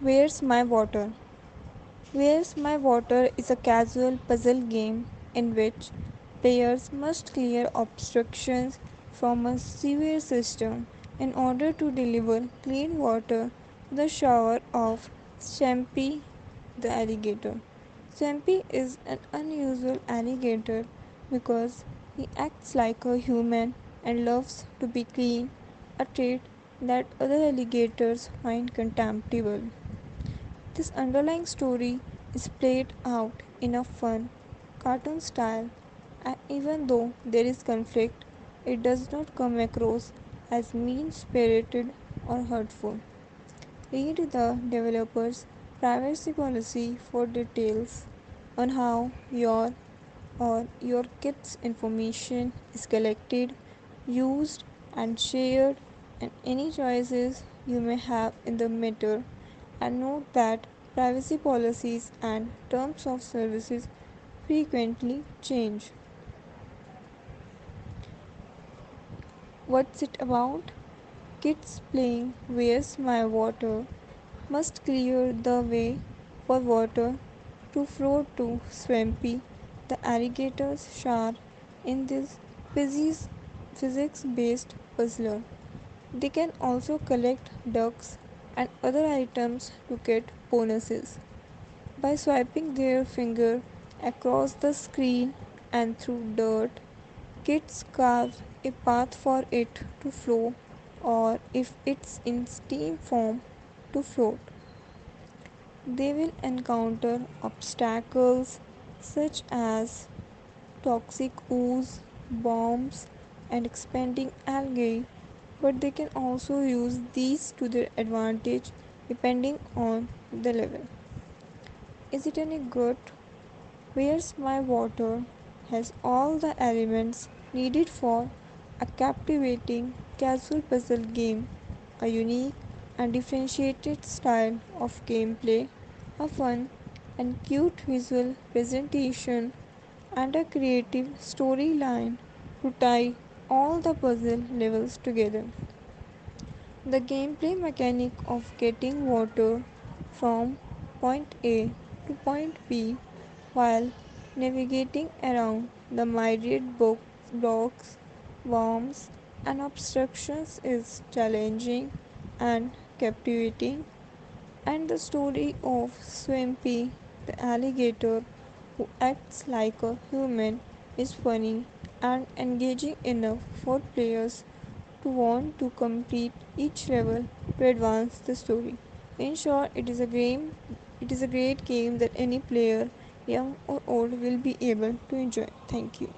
Where's My Water? Where's My Water is a casual puzzle game in which players must clear obstructions from a sewer system in order to deliver clean water to the shower of Swampy the alligator. Swampy is an unusual alligator because he acts like a human and loves to be clean, a trait that other alligators find contemptible. This underlying story is played out in a fun, cartoon style, and even though there is conflict, it does not come across as mean spirited or hurtful. Read the developer's privacy policy for details on how your or your kid's information is collected, used, and shared, and any choices you may have in the matter. And note that privacy policies and terms of services frequently change. What's it about? Kids playing Where's My Water must clear the way for water to flow to Swampy, the alligator's shower, in this physics based puzzler. They can also collect ducks and other items to get bonuses. By swiping their finger across the screen and through dirt, kids carve a path for it to flow or if it's in steam form to float. They will encounter obstacles such as toxic ooze, bombs, and expanding algae, but they can also use these to their advantage depending on the level. Is it any good? Where's My Water has all the elements needed for a captivating casual puzzle game, a unique and differentiated style of gameplay, a fun and cute visual presentation, and a creative storyline to tie all the puzzle levels together. The gameplay mechanic of getting water from point A to point B while navigating around the myriad blocks, worms, and obstructions is challenging and captivating. And the story of Swampy, the alligator who acts like a human, is funny and engaging enough for players to want to complete each level to advance the story. In short, it is a game it is a great game that any player, young or old, will be able to enjoy. Thank you.